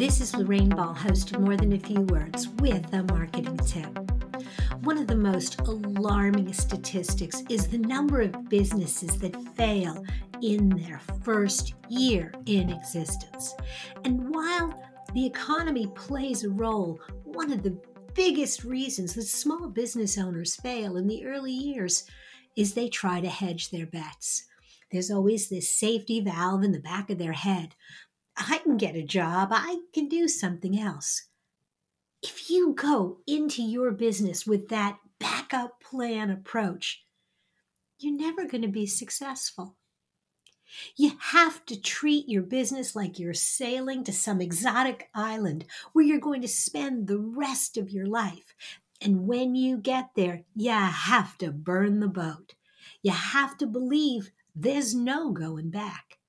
This is Lorraine Ball, host of More Than a Few Words, with a marketing tip. One of the most alarming statistics is the number of businesses that fail in their first year in existence. And while the economy plays a role, one of the biggest reasons that small business owners fail in the early years is they try to hedge their bets. There's always this safety valve in the back of their head. I can get a job, I can do something else. If you go into your business with that backup plan approach, you're never going to be successful. You have to treat your business like you're sailing to some exotic island where you're going to spend the rest of your life. And when you get there, you have to burn the boat. You have to believe there's no going back.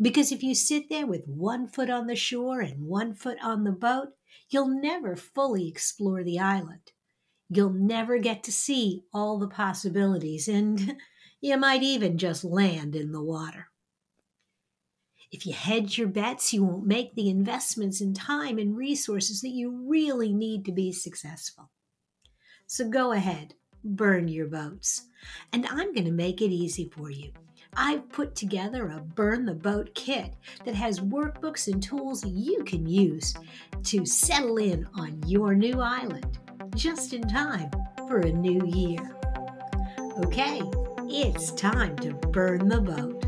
Because if you sit there with one foot on the shore and one foot on the boat, you'll never fully explore the island. You'll never get to see all the possibilities, and you might even just land in the water. If you hedge your bets, you won't make the investments in time and resources that you really need to be successful. So go ahead, burn your boats. And I'm going to make it easy for you. I've put together a Burn the Boat kit that has workbooks and tools you can use to settle in on your new island just in time for a new year. Okay, it's time to burn the boat.